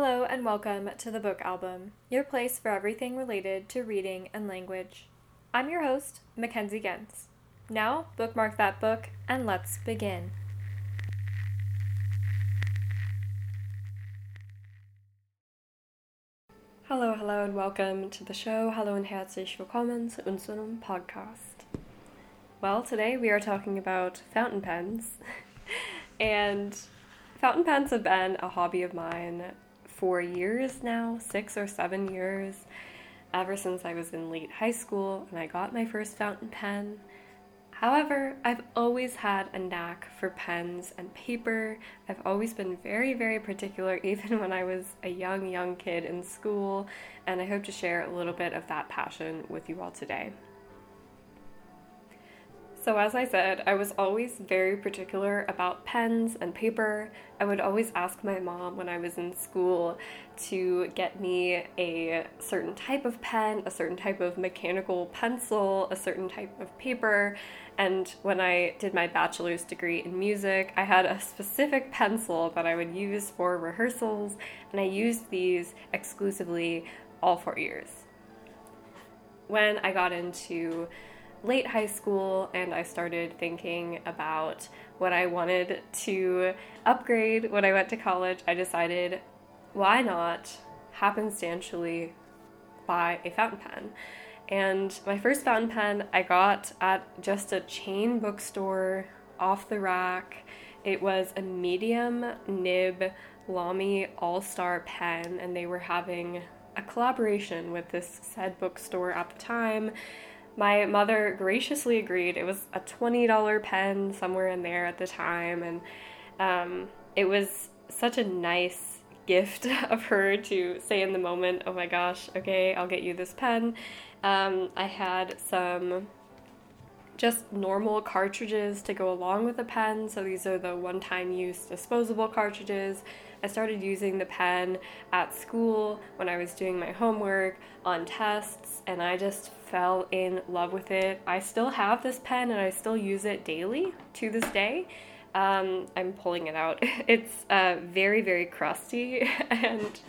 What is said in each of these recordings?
Hello and welcome to the Book Album, your place for everything related to reading and language. I'm your host, Mackenzie Gens. Now, bookmark that book and let's begin. Hello, hallo and welcome to the show. Hello and herzlich willkommen zu unserem Podcast. Well, today we are talking about fountain pens. and fountain pens have been a hobby of mine for years now, six or seven years, ever since I was in late high school and I got my first fountain pen. However, I've always had a knack for pens and paper. I've always been very, very particular, even when I was a young, young kid in school, and I hope to share a little bit of that passion with you all today. So, as I said, I was always very particular about pens and paper. I would always ask my mom when I was in school to get me a certain type of pen, a certain type of mechanical pencil, a certain type of paper. And when I did my bachelor's degree in music, I had a specific pencil that I would use for rehearsals, and I used these exclusively all four years. When I got into late high school and I started thinking about what I wanted to upgrade when I went to college, I decided why not happenstantially buy a fountain pen. And my first fountain pen I got at just a chain bookstore off the rack. It was a medium nib Lamy All Star pen, and they were having a collaboration with this said bookstore at the time my mother graciously agreed. It was a $20 pen somewhere in there at the time, and um, it was such a nice gift of her to say in the moment, Oh my gosh, okay, I'll get you this pen. Um, I had some just normal cartridges to go along with the pen. So these are the one time use disposable cartridges. I started using the pen at school when I was doing my homework, on tests, and I just fell in love with it. I still have this pen and I still use it daily to this day. Um, I'm pulling it out. It's uh, very, very crusty, and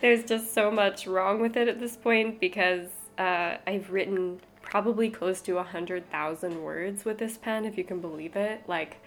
there's just so much wrong with it at this point because uh, I've written probably close to 100,000 words with this pen, if you can believe it. Like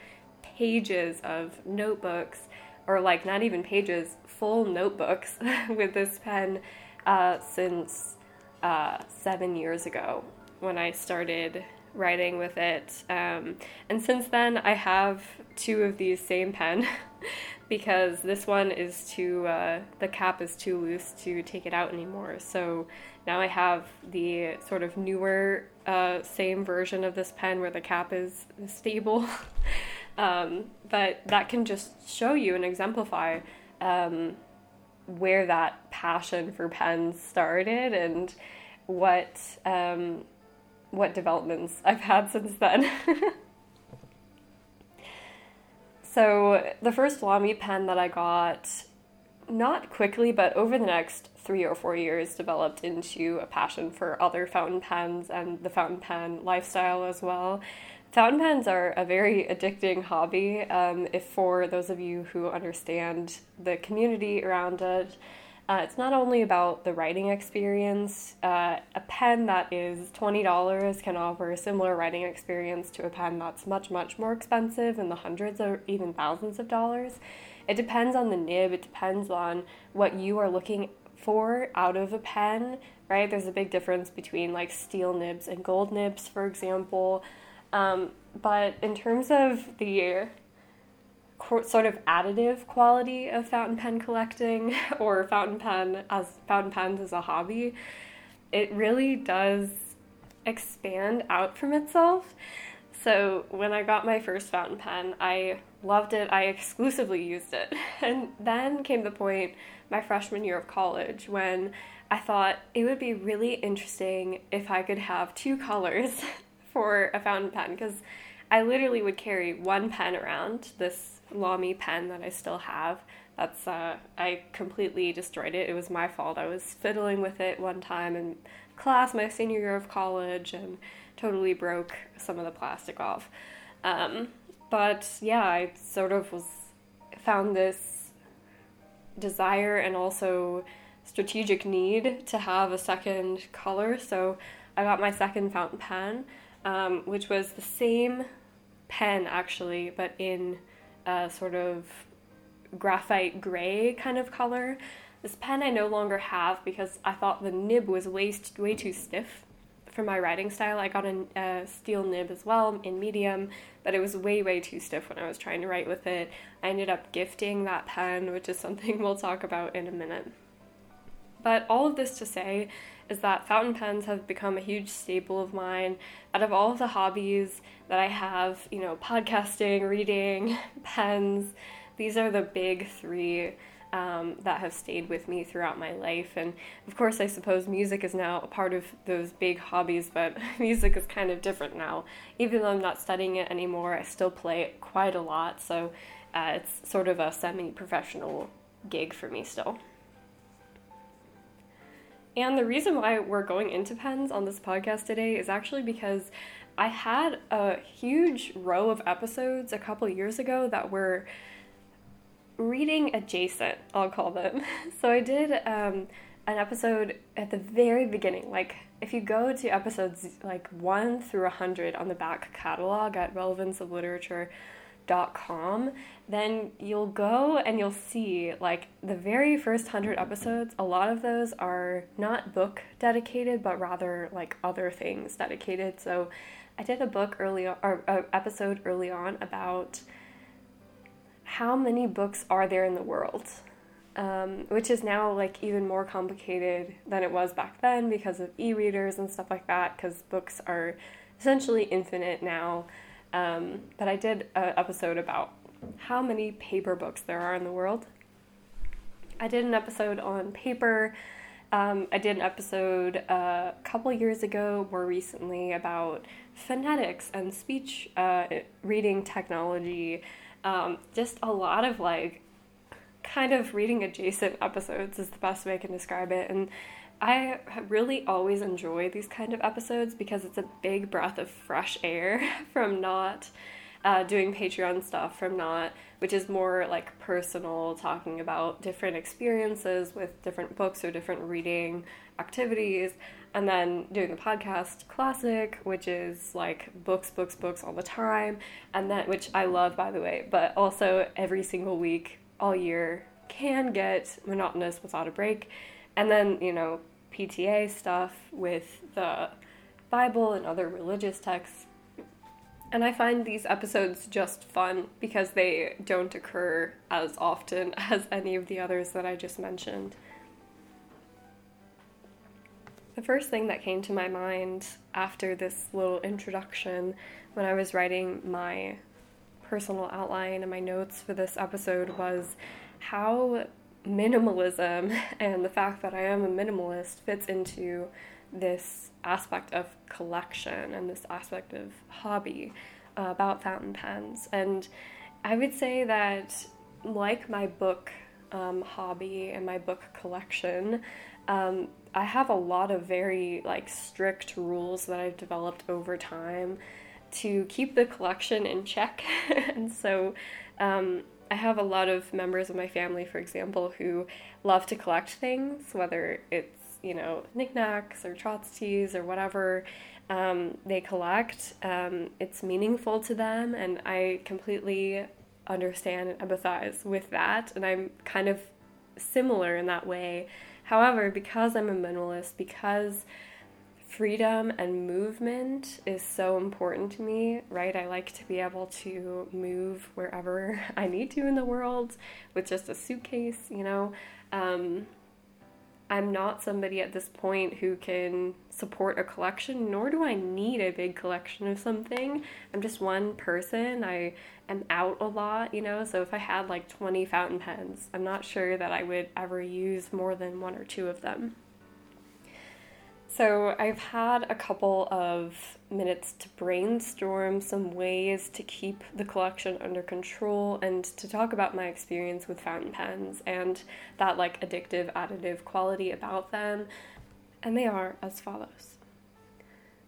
pages of notebooks or like not even pages, full notebooks with this pen uh, since uh, seven years ago when I started writing with it. Um, and since then, I have two of these same pen because this one is too, uh, the cap is too loose to take it out anymore. So now I have the sort of newer, uh, same version of this pen where the cap is stable. Um, but that can just show you and exemplify um, where that passion for pens started and what um, what developments I've had since then. so the first Lamy pen that I got, not quickly, but over the next three or four years, developed into a passion for other fountain pens and the fountain pen lifestyle as well. Fountain pens are a very addicting hobby. Um, if for those of you who understand the community around it, uh, it's not only about the writing experience. Uh, a pen that is $20 can offer a similar writing experience to a pen that's much, much more expensive in the hundreds or even thousands of dollars. It depends on the nib, it depends on what you are looking for out of a pen, right? There's a big difference between like steel nibs and gold nibs, for example. Um, but in terms of the sort of additive quality of fountain pen collecting or fountain pen as fountain pens as a hobby, it really does expand out from itself. So when I got my first fountain pen, I loved it. I exclusively used it. And then came the point my freshman year of college when I thought it would be really interesting if I could have two colors for a fountain pen because I literally would carry one pen around, this Lamy pen that I still have. That's uh, I completely destroyed it. It was my fault. I was fiddling with it one time in class, my senior year of college, and totally broke some of the plastic off. Um, but yeah, I sort of was found this desire and also strategic need to have a second color. So I got my second fountain pen, um, which was the same pen actually, but in a sort of graphite gray kind of color. This pen I no longer have because I thought the nib was way, way too stiff for my writing style. I got a, a, steel nib as well in medium, but it was way, way too stiff when I was trying to write with it. I ended up gifting that pen, which is something we'll talk about in a minute. But all of this to say is that fountain pens have become a huge staple of mine. Out of all of the hobbies that I have, you know, podcasting, reading, pens, these are the big three um, that have stayed with me throughout my life. And of course, I suppose music is now a part of those big hobbies, but music is kind of different now. Even though I'm not studying it anymore, I still play it quite a lot. So uh, it's sort of a semi professional gig for me still. And the reason why we're going into pens on this podcast today is actually because I had a huge row of episodes a couple years ago that were reading adjacent, I'll call them. So I did um, an episode at the very beginning. Like, if you go to episodes like 1 through 100 on the back catalog at Relevance of Literature com, then you'll go and you'll see like the very first 100 episodes, a lot of those are not book dedicated, but rather like other things dedicated. So I did a book early or uh, episode early on about how many books are there in the world. Um, which is now like even more complicated than it was back then because of e-readers and stuff like that because books are essentially infinite now um, but I did an episode about how many paper books there are in the world. I did an episode on paper. Um, I did an episode uh, a couple years ago, more recently, about phonetics and speech uh, reading technology. Um, just a lot of like kind of reading adjacent episodes is the best way I can describe it. And I really always enjoy these kind of episodes because it's a big breath of fresh air from not uh, doing Patreon stuff, from not, which is more like personal, talking about different experiences with different books or different reading activities, and then doing the podcast classic, which is like books, books, books all the time, and that which I love by the way, but also every single week, all year can get monotonous without a break. And then, you know, PTA stuff with the Bible and other religious texts. And I find these episodes just fun because they don't occur as often as any of the others that I just mentioned. The first thing that came to my mind after this little introduction when I was writing my personal outline and my notes for this episode was how minimalism and the fact that I am a minimalist fits into this aspect of collection and this aspect of hobby uh, about fountain pens. And I would say that, like my book um, hobby and my book collection, um, I have a lot of very like strict rules that I've developed over time to keep the collection in check. and so um, I have a lot of members of my family, for example, who love to collect things, whether it's, you know, knickknacks or tchotchkes or whatever um, they collect. Um, it's meaningful to them, and I completely understand and empathize with that. And I'm kind of similar in that way. However, because I'm a minimalist, because freedom and movement is so important to me, right? I like to be able to move wherever I need to in the world with just a suitcase, you know. Um, I'm not somebody at this point who can support a collection, nor do I need a big collection of something. I'm just one person. I am out a lot, you know, so if I had like 20 fountain pens, I'm not sure that I would ever use more than one or two of them. So, I've had a couple of minutes to brainstorm some ways to keep the collection under control and to talk about my experience with fountain pens and that like addictive additive quality about them. And they are as follows.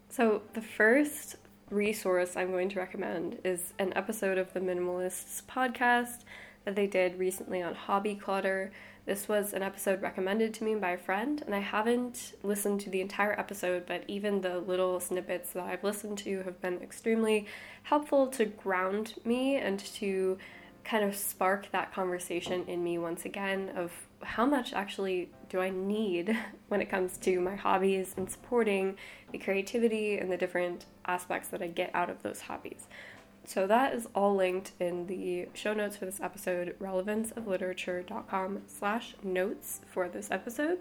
So, the first resource I'm going to recommend is an episode of the Minimalists podcast that they did recently on hobby clutter This was an episode recommended to me by a friend, and I haven't listened to the entire episode, but even the little snippets that I've listened to have been extremely helpful to ground me and to kind of spark that conversation in me once again of how much actually do I need when it comes to my hobbies and supporting the creativity and the different aspects that I get out of those hobbies. So that is all linked in the show notes for this episode, relevanceofliterature.com slash notes for this episode.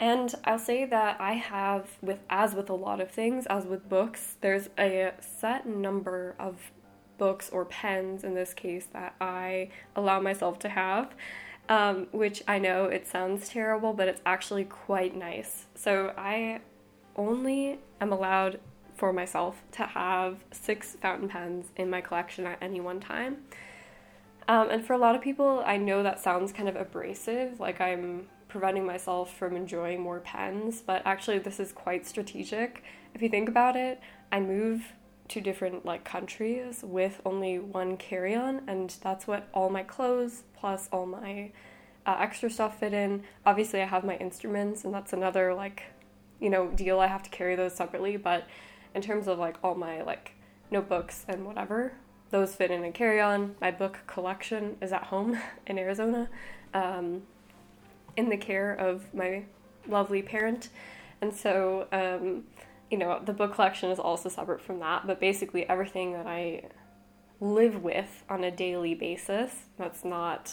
And I'll say that I have with as with a lot of things, as with books, there's a set number of books or pens in this case that I allow myself to have. Um, which I know it sounds terrible, but it's actually quite nice. So I only am allowed for myself to have six fountain pens in my collection at any one time. Um, and for a lot of people, I know that sounds kind of abrasive, like I'm preventing myself from enjoying more pens, but actually, this is quite strategic. If you think about it, I move to different like countries with only one carry-on and that's what all my clothes plus all my uh, extra stuff fit in obviously i have my instruments and that's another like you know deal i have to carry those separately but in terms of like all my like notebooks and whatever those fit in a carry-on my book collection is at home in arizona um, in the care of my lovely parent and so um, you know, the book collection is also separate from that, but basically everything that I live with on a daily basis, that's not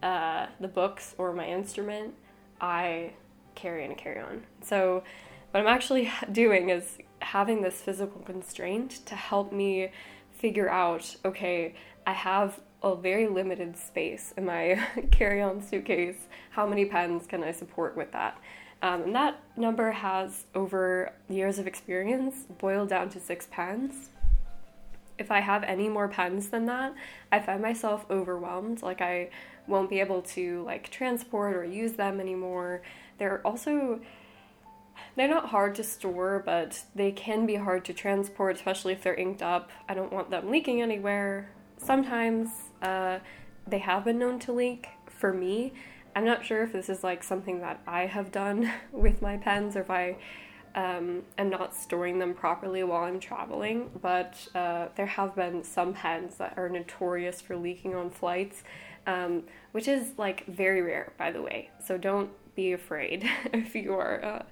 uh, the books or my instrument, I carry in a carry on. So, what I'm actually doing is having this physical constraint to help me figure out okay, I have a very limited space in my carry on suitcase. How many pens can I support with that? Um, and that number has, over years of experience, boiled down to six pens. If I have any more pens than that, I find myself overwhelmed. Like, I won't be able to, like, transport or use them anymore. They're also they're not hard to store, but they can be hard to transport, especially if they're inked up. I don't want them leaking anywhere. Sometimes uh, they have been known to leak for me, I'm not sure if this is like something that I have done with my pens or if I um, am not storing them properly while I'm traveling, but uh, there have been some pens that are notorious for leaking on flights, um, which is like very rare, by the way. So don't be afraid if you are uh,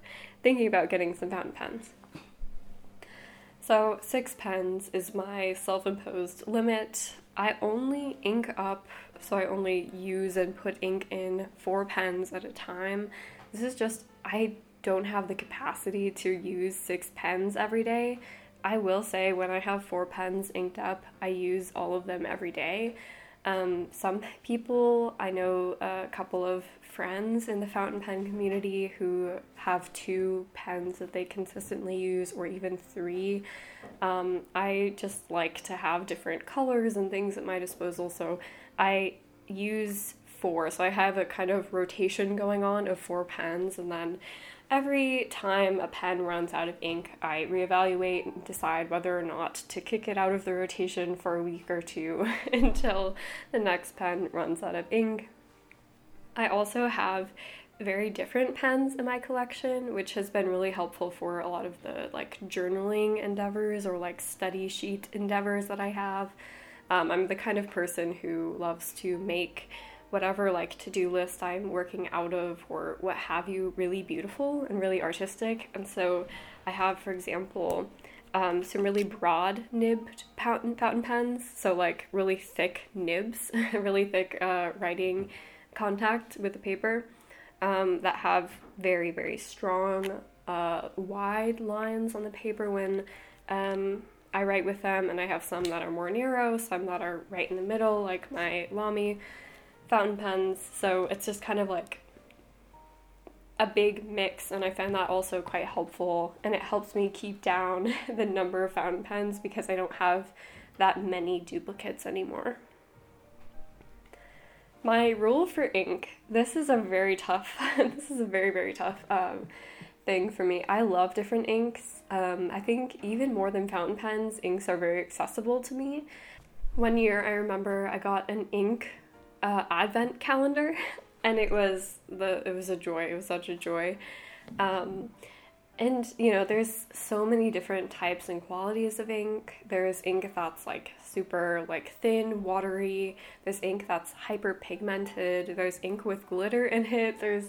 thinking about getting some fountain pens. So, six pens is my self imposed limit. I only ink up so I only use and put ink in four pens at a time. This is just, I don't have the capacity to use six pens every day. I will say, when I have four pens inked up, I use all of them every day. Um, some people, I know a couple of friends in the fountain pen community who have two pens that they consistently use, or even three. Um, I just like to have different colors and things at my disposal, so I use four. So I have a kind of rotation going on of four pens, and then every time a pen runs out of ink, I reevaluate and decide whether or not to kick it out of the rotation for a week or two until the next pen runs out of ink. I also have very different pens in my collection, which has been really helpful for a lot of the like journaling endeavors or like study sheet endeavors that I have. Um, I'm the kind of person who loves to make whatever like to-do list I'm working out of or what have you really beautiful and really artistic. And so I have, for example, um, some really broad nibbed fountain, fountain pens, so like really thick nibs, really thick uh, writing contact with the paper um, that have very very strong uh, wide lines on the paper when um, I write with them, and I have some that are more narrow, some that are right in the middle, like my Lamy fountain pens. So it's just kind of like a big mix, and I find that also quite helpful. And it helps me keep down the number of fountain pens because I don't have that many duplicates anymore. My rule for ink, this is a very tough, this is a very, very tough um, thing for me. I love different inks. Um, I think even more than fountain pens, inks are very accessible to me. One year, I remember I got an ink uh, advent calendar, and it was the it was a joy. It was such a joy. Um, and you know, there's so many different types and qualities of ink. There's ink that's like super like thin, watery. There's ink that's hyper pigmented. There's ink with glitter in it. There's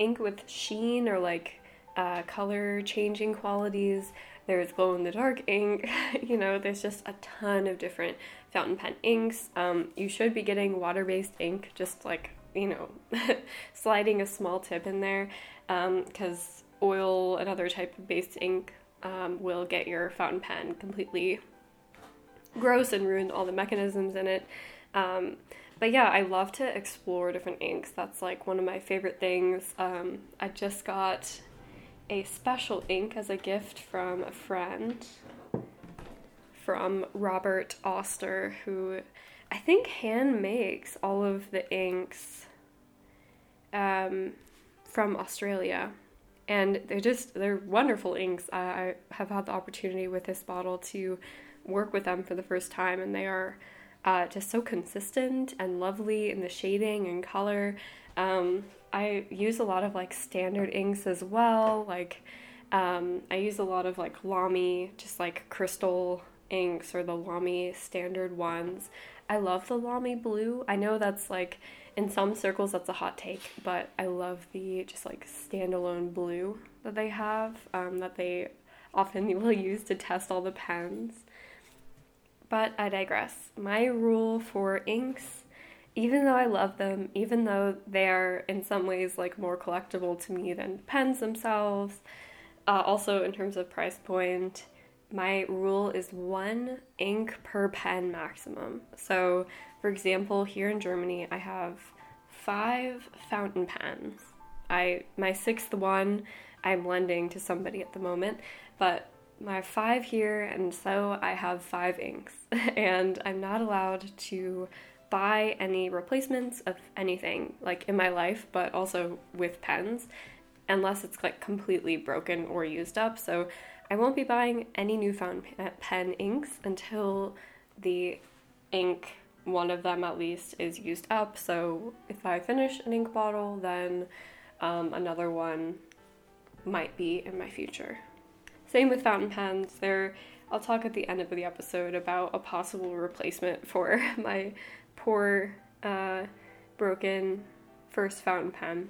ink with sheen or like uh, color changing qualities. There's glow in the dark ink. you know, there's just a ton of different fountain pen inks. Um, you should be getting water based ink, just like, you know, sliding a small tip in there because um, oil and other type of based ink um, will get your fountain pen completely gross and ruin all the mechanisms in it. Um, but yeah, I love to explore different inks. That's like one of my favorite things. Um, I just got a special ink as a gift from a friend from Robert Oster, who I think hand makes all of the inks um, from Australia. And they're just, they're wonderful inks. I, have had the opportunity with this bottle to work with them for the first time, and they are uh, just so consistent and lovely in the shading and color. Um, I use a lot of like standard inks as well. Like um, I use a lot of like Lamy, just like crystal inks or the Lamy standard ones. I love the Lamy blue. I know that's like in some circles that's a hot take, but I love the just like standalone blue that they have um, that they often will use to test all the pens. But I digress. My rule for inks even though I love them, even though they are in some ways like more collectible to me than pens themselves, uh, also in terms of price point, my rule is one ink per pen maximum. So, for example, here in Germany, I have five fountain pens. I my sixth one I'm lending to somebody at the moment, but my five here, and so I have five inks, and I'm not allowed to buy any replacements of anything like in my life, but also with pens, unless it's like completely broken or used up. So I won't be buying any new fountain pen inks until the ink, one of them at least, is used up. So if I finish an ink bottle, then um, another one might be in my future. Same with fountain pens. There, I'll talk at the end of the episode about a possible replacement for my poor, uh, broken first fountain pen.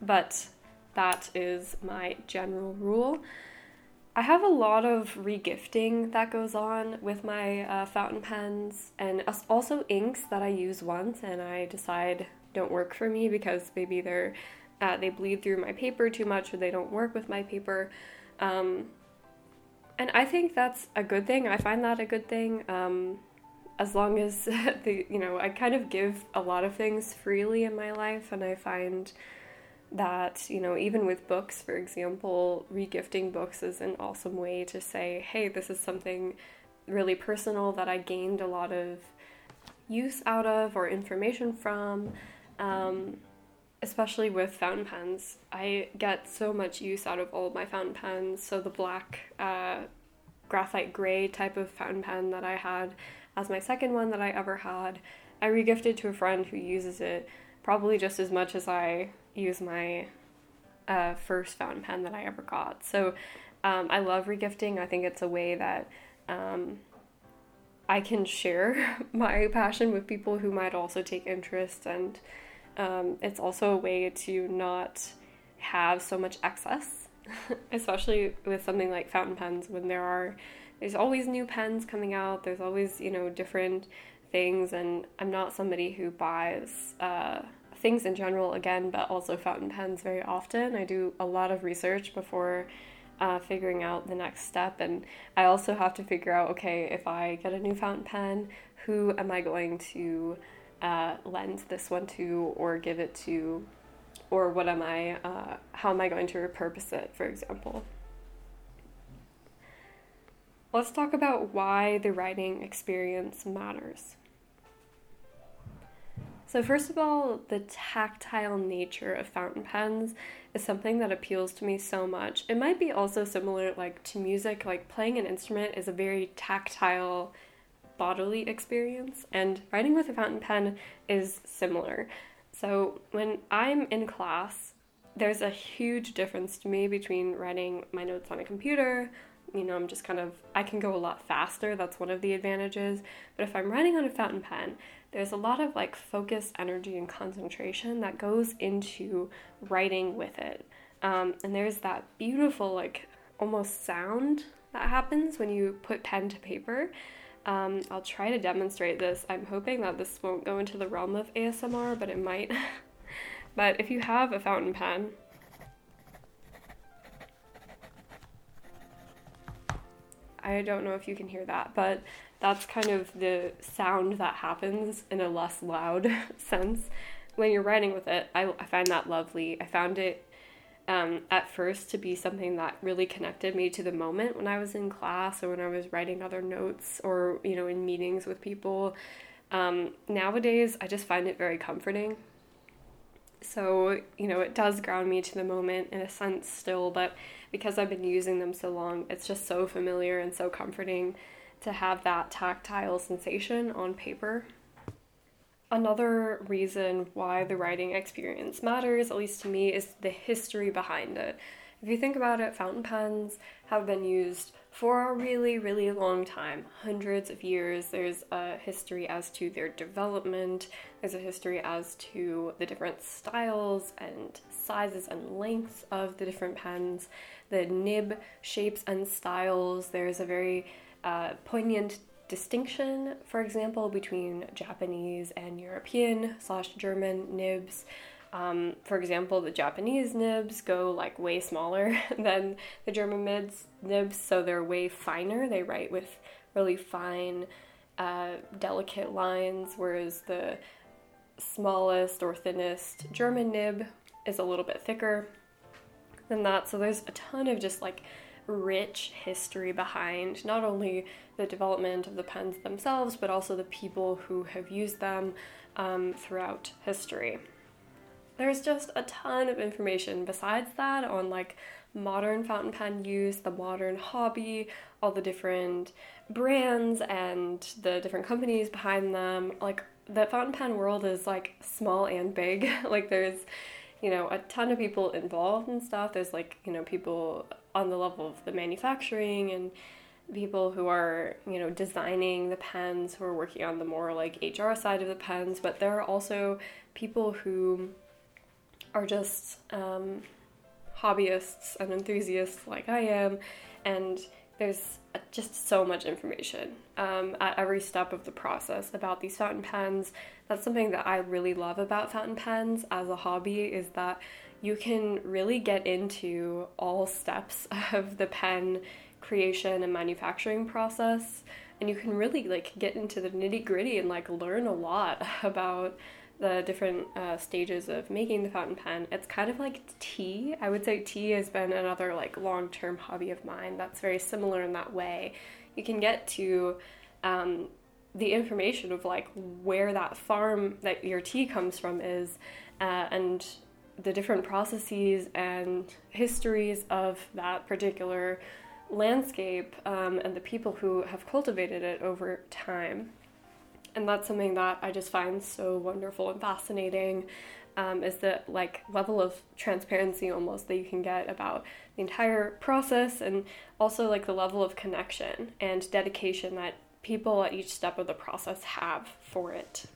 But that is my general rule. I have a lot of regifting that goes on with my uh, fountain pens and also inks that I use once and I decide don't work for me because maybe they're uh, they bleed through my paper too much or they don't work with my paper. Um, and I think that's a good thing. I find that a good thing. Um, as long as the you know I kind of give a lot of things freely in my life, and I find that you know even with books, for example, regifting books is an awesome way to say, hey, this is something really personal that I gained a lot of use out of or information from. Um, especially with fountain pens, I get so much use out of all of my fountain pens. So the black uh, graphite gray type of fountain pen that I had as my second one that I ever had. I regifted to a friend who uses it probably just as much as I use my uh, first fountain pen that I ever got. So um, I love regifting. I think it's a way that um, I can share my passion with people who might also take interest, and um, it's also a way to not have so much excess, especially with something like fountain pens when there are there's always new pens coming out. There's always, you know, different things. And I'm not somebody who buys uh, things in general, again, but also fountain pens very often. I do a lot of research before uh, figuring out the next step. And I also have to figure out okay, if I get a new fountain pen, who am I going to uh, lend this one to or give it to? Or what am I, uh, how am I going to repurpose it, for example? let's talk about why the writing experience matters. So, first of all, the tactile nature of fountain pens is something that appeals to me so much. It might be also similar like to music, like playing an instrument is a very tactile bodily experience, and writing with a fountain pen is similar. So when I'm in class, there's a huge difference to me between writing my notes on a computer. You know, I'm just kind of, I can go a lot faster. That's one of the advantages. But if I'm writing on a fountain pen, there's a lot of like focus, energy, and concentration that goes into writing with it. Um, and there's that beautiful, like, almost sound that happens when you put pen to paper. Um, I'll try to demonstrate this. I'm hoping that this won't go into the realm of ASMR, but it might. but if you have a fountain pen, I don't know if you can hear that, but that's kind of the sound that happens in a less loud sense when you're writing with it. I, I find that lovely. I found it um, at first to be something that really connected me to the moment when I was in class or when I was writing other notes or, you know, in meetings with people. Um, nowadays, I just find it very comforting. So, you know, it does ground me to the moment in a sense still, but because I've been using them so long, it's just so familiar and so comforting to have that tactile sensation on paper. Another reason why the writing experience matters, at least to me, is the history behind it. If you think about it, fountain pens have been used for a really, really long time hundreds of years. There's a history as to their development, there's a history as to the different styles and sizes and lengths of the different pens, the nib shapes and styles. There's a very uh, poignant distinction, for example, between Japanese and European slash German nibs. Um, for example, the Japanese nibs go like way smaller than the German nibs, nibs, so they're way finer. They write with really fine, uh, delicate lines, whereas the smallest or thinnest German nib is a little bit thicker than that. So there's a ton of just like rich history behind not only the development of the pens themselves, but also the people who have used them um, throughout history. There's just a ton of information besides that on like modern fountain pen use, the modern hobby, all the different brands and the different companies behind them. Like the fountain pen world is like small and big. like there's you know, a ton of people involved and stuff. There's like, you know, people on the level of the manufacturing and people who are, you know, designing the pens, who are working on the more like HR side of the pens, but there are also people who are just um, hobbyists and enthusiasts like I am, and there's just so much information um, at every step of the process about these fountain pens. That's something that I really love about fountain pens as a hobby is that you can really get into all steps of the pen creation and manufacturing process and you can really like get into the nitty gritty and like learn a lot about the different uh, stages of making the fountain pen. It's kind of like tea. I would say tea has been another like long term hobby of mine that's very similar in that way. You can get to um, the information of like where that farm that your tea comes from is uh, and the different processes and histories of that particular landscape um, and the people who have cultivated it over time. And that's something that I just find so wonderful and fascinating. Um, is the like level of transparency almost that you can get about the entire process and also like the level of connection and dedication that people at each step of the process have for it.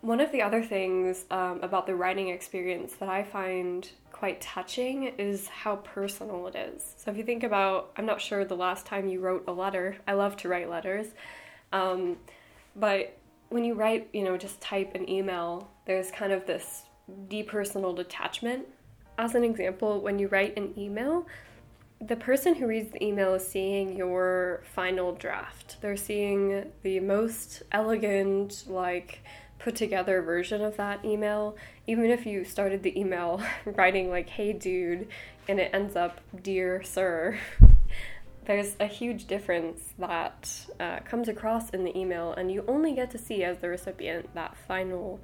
One of the other things um, about the writing experience that I find quite touching is how personal it is. So, if you think about, I'm not sure the last time you wrote a letter, I love to write letters, um, but when you write, you know, just type an email, there's kind of this depersonal detachment. As an example, when you write an email, the person who reads the email is seeing your final draft. They're seeing the most elegant, like, put together version of that email, even if you started the email writing like, hey dude, and it ends up, dear sir, there's a huge difference that uh, comes across in the email, and you only get to see as the recipient that final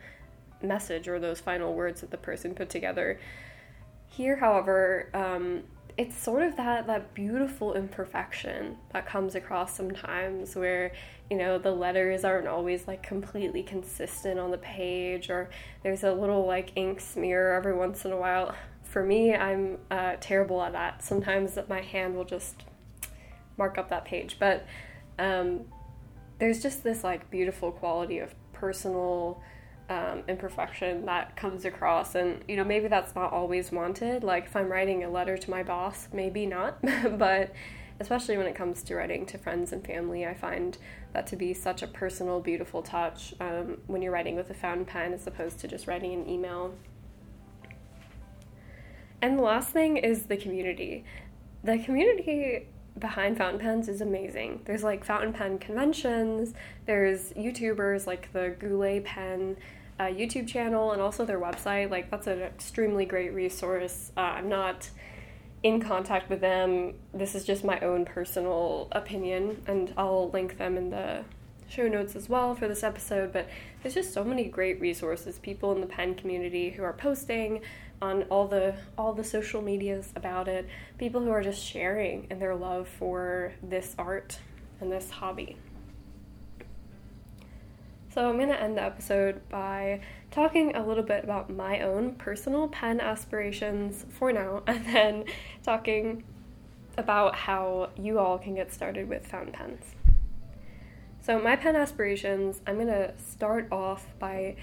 message or those final words that the person put together. Here, however, um, it's sort of that that beautiful imperfection that comes across sometimes where you know the letters aren't always like completely consistent on the page or there's a little like ink smear every once in a while for me i'm uh, terrible at that sometimes my hand will just mark up that page but um, there's just this like beautiful quality of personal um, imperfection that comes across. And, you know, maybe that's not always wanted. Like, if I'm writing a letter to my boss, maybe not. but especially when it comes to writing to friends and family, I find that to be such a personal, beautiful touch um, when you're writing with a fountain pen as opposed to just writing an email. And the last thing is the community. The community behind fountain pens is amazing. There's like fountain pen conventions, there's YouTubers like the Goulet Pen uh, YouTube channel and also their website. Like, that's an extremely great resource. Uh, I'm not in contact with them. This is just my own personal opinion, and I'll link them in the show notes as well for this episode. But there's just so many great resources, people in the pen community who are posting on all the all the social medias about it, people who are just sharing in their love for this art and this hobby. So, I'm going to end the episode by talking a little bit about my own personal pen aspirations for now, and then talking about how you all can get started with fountain pens. So, my pen aspirations, I'm going to start off by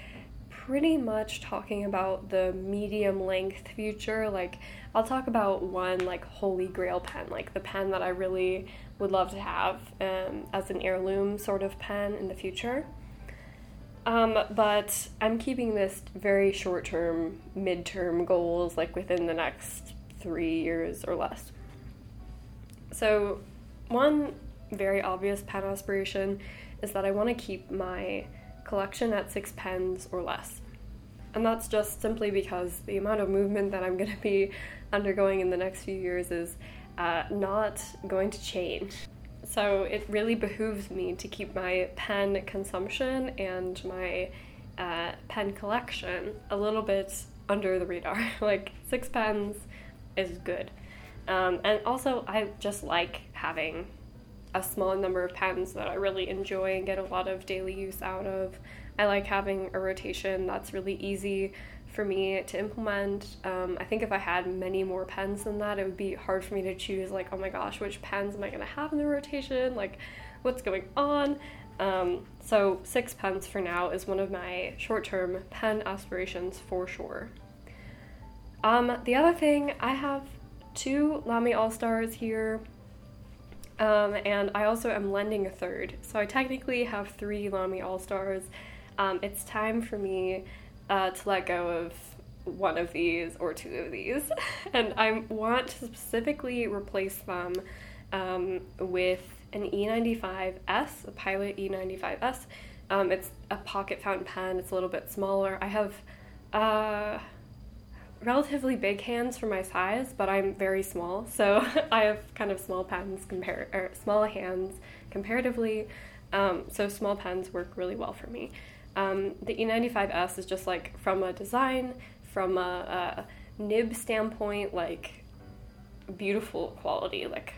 pretty much talking about the medium length future. Like, I'll talk about one like holy grail pen, like the pen that I really would love to have um, as an heirloom sort of pen in the future. Um, but I'm keeping this very short term, mid term goals, like within the next three years or less. So, one very obvious pen aspiration is that I want to keep my collection at six pens or less. And that's just simply because the amount of movement that I'm going to be undergoing in the next few years is uh, not going to change. So it really behooves me to keep my pen consumption and my uh, pen collection a little bit under the radar. like six pens is good. Um, and also, I just like having a small number of pens that I really enjoy and get a lot of daily use out of. I like having a rotation that's really easy for me to implement. Um, I think if I had many more pens than that, it would be hard for me to choose, like, oh my gosh, which pens am I going to have in the rotation? Like, what's going on? Um, so, six pens for now is one of my short term pen aspirations for sure. Um, the other thing, I have two Lamy All Stars here. Um, and I also am lending a third. So I technically have three Lamy All Stars. Um, it's time for me uh, to let go of one of these or two of these, and I want to specifically replace them um, with an E95S, a Pilot E95S. Um, it's a pocket fountain pen. It's a little bit smaller. I have uh, relatively big hands for my size, but I'm very small, so I have kind of small pens compare or small hands comparatively. Um, so small pens work really well for me. Um, the E95S is just like from a design, from a, a nib standpoint, like beautiful quality, like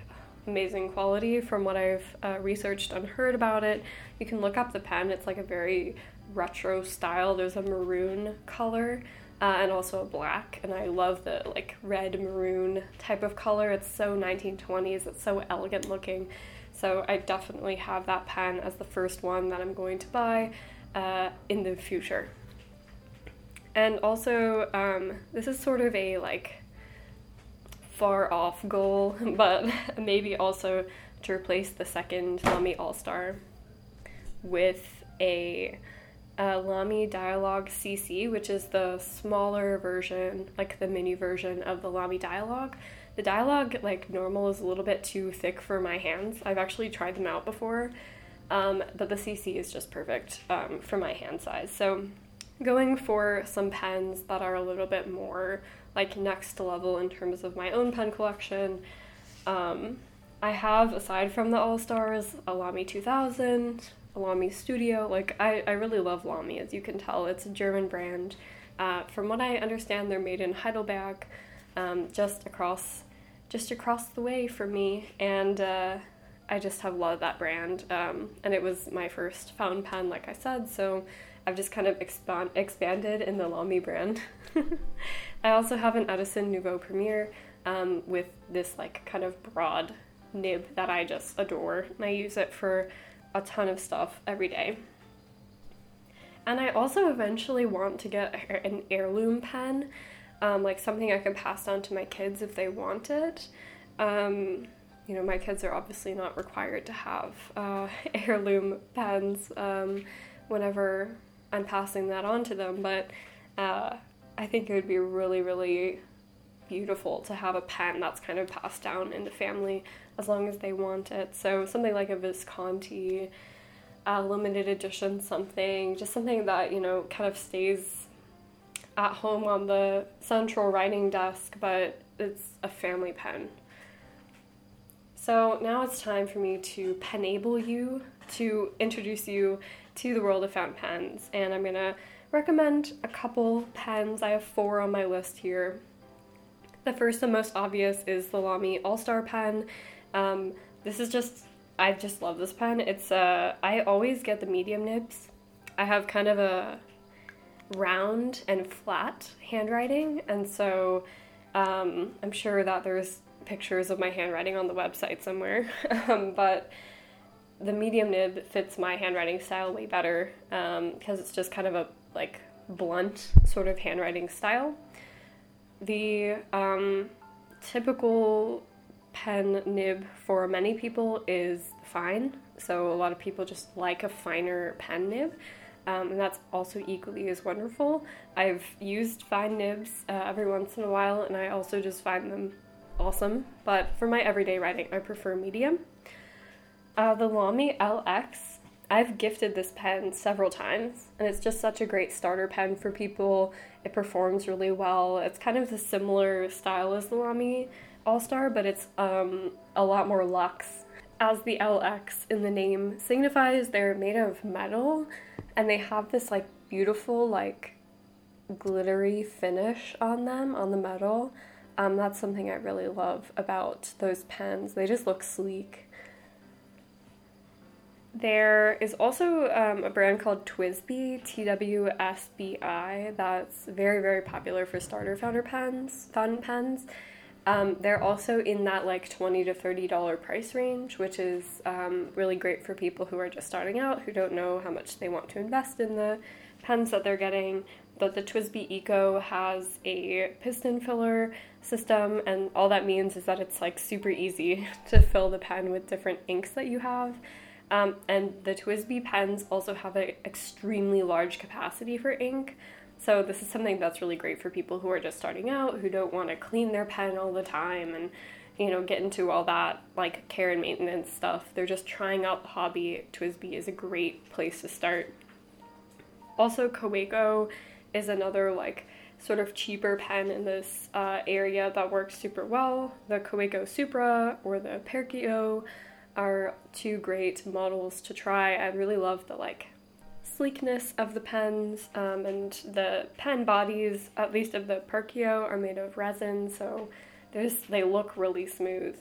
amazing quality from what I've uh, researched and heard about it. You can look up the pen, it's like a very retro style. There's a maroon color uh, and also a black, and I love the like red maroon type of color. It's so 1920s, it's so elegant looking. So I definitely have that pen as the first one that I'm going to buy uh, in the future. And also, um, this is sort of a like far off goal, but maybe also to replace the second Lamy All Star with a, a Lamy Dialog CC, which is the smaller version, like the mini version of the Lamy Dialog. The Dialog, like normal, is a little bit too thick for my hands. I've actually tried them out before um, but the CC is just perfect um, for my hand size. So going for some pens that are a little bit more like next level in terms of my own pen collection. Um, I have, aside from the All Stars, a Lamy 2000, a Lamy Studio. Like, I, I really love Lamy, as you can tell. It's a German brand. Uh, from what I understand, they're made in Heidelberg, um, just across just across the way from me, and uh, I just have loved that brand. Um, and it was my first fountain pen, like I said, so I've just kind of expand, expanded in the Lamy brand. I also have an Edison Nouveau Premiere um, with this like kind of broad nib that I just adore, and I use it for a ton of stuff every day. And I also eventually want to get an heirloom pen, um, like something I can pass on to my kids if they want it. Um, you know, my kids are obviously not required to have uh, heirloom pens um, whenever I'm passing that on to them, but uh, I think it would be really, really beautiful to have a pen that's kind of passed down in the family as long as they want it. So something like a Visconti uh, limited edition something, just something that, you know, kind of stays at home on the central writing desk, but it's a family pen. So now it's time for me to penable you, to introduce you to the world of fountain pens, and I'm gonna recommend a couple pens. I have four on my list here. The first and most obvious is the Lamy All Star pen. Um, this is just, I just love this pen. It's, uh, I always get the medium nibs. I have kind of a round and flat handwriting, and so um, I'm sure that there's pictures of my handwriting on the website somewhere. um, but the medium nib fits my handwriting style way better because um, it's just kind of a like blunt sort of handwriting style. The um, typical pen nib for many people is fine, so a lot of people just like a finer pen nib. Um, and that's also equally as wonderful. I've used fine nibs uh, every once in a while, and I also just find them awesome. But for my everyday writing, I prefer medium. Uh, the Lamy LX I've gifted this pen several times, and it's just such a great starter pen for people. It performs really well. It's kind of the similar style as the Lamy All Star, but it's um, a lot more luxe. As the LX in the name signifies, they're made of metal, and they have this like beautiful, like glittery finish on them on the metal. Um, that's something I really love about those pens. They just look sleek. There is also um, a brand called TWSBI, T W S B I, that's very, very popular for starter founder pens, fountain pens. Um, they're also in that like 20 to $30 price range, which is um, really great for people who are just starting out, who don't know how much they want to invest in the pens that they're getting. But the TWSBI Eco has a piston filler system, and all that means is that it's like super easy to fill the pen with different inks that you have. Um, and the TWSBI pens also have an extremely large capacity for ink. So this is something that's really great for people who are just starting out, who don't want to clean their pen all the time and you know get into all that like care and maintenance stuff. They're just trying out the hobby. TWSBI is a great place to start. Also, Kaweco is another like sort of cheaper pen in this uh, area that works super well. The Kaweco Supra or the Perkeo are two great models to try. I really love the like sleekness of the pens um, and the pen bodies, at least of the Perkeo, are made of resin, so they look really smooth.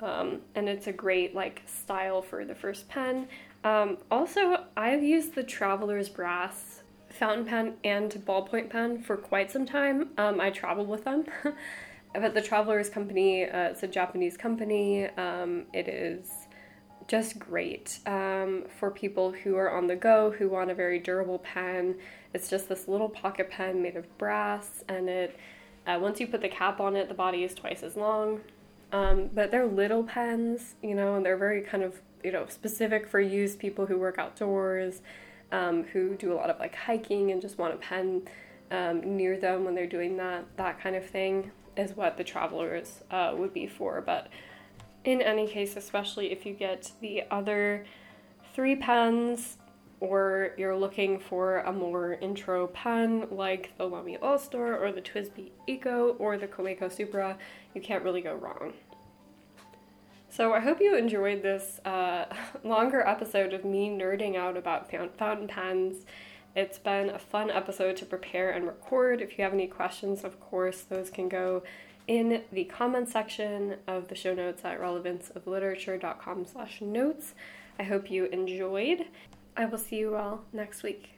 Um, and it's a great like style for the first pen. Um, also, I've used the Traveler's Brass fountain pen and ballpoint pen for quite some time. Um, I travel with them. but the Traveler's Company, uh, it's a Japanese company. Um, it is just great um, for people who are on the go, who want a very durable pen. It's just this little pocket pen made of brass, and it uh, once you put the cap on it, the body is twice as long. Um, but they're little pens, you know, and they're very kind of you know specific for use people who work outdoors, um, who do a lot of like hiking and just want a pen um, near them when they're doing that. That kind of thing is what the travelers uh, would be for, but in any case, especially if you get the other three pens or you're looking for a more intro pen like the Lamy All Star or the TWSBI Eco or the Kaweco Supra, you can't really go wrong. So I hope you enjoyed this uh, longer episode of me nerding out about fountain pens It's been a fun episode to prepare and record. If you have any questions, of course, those can go in the comment section of the show notes at relevanceofliterature.com slash notes. I hope you enjoyed. I will see you all next week.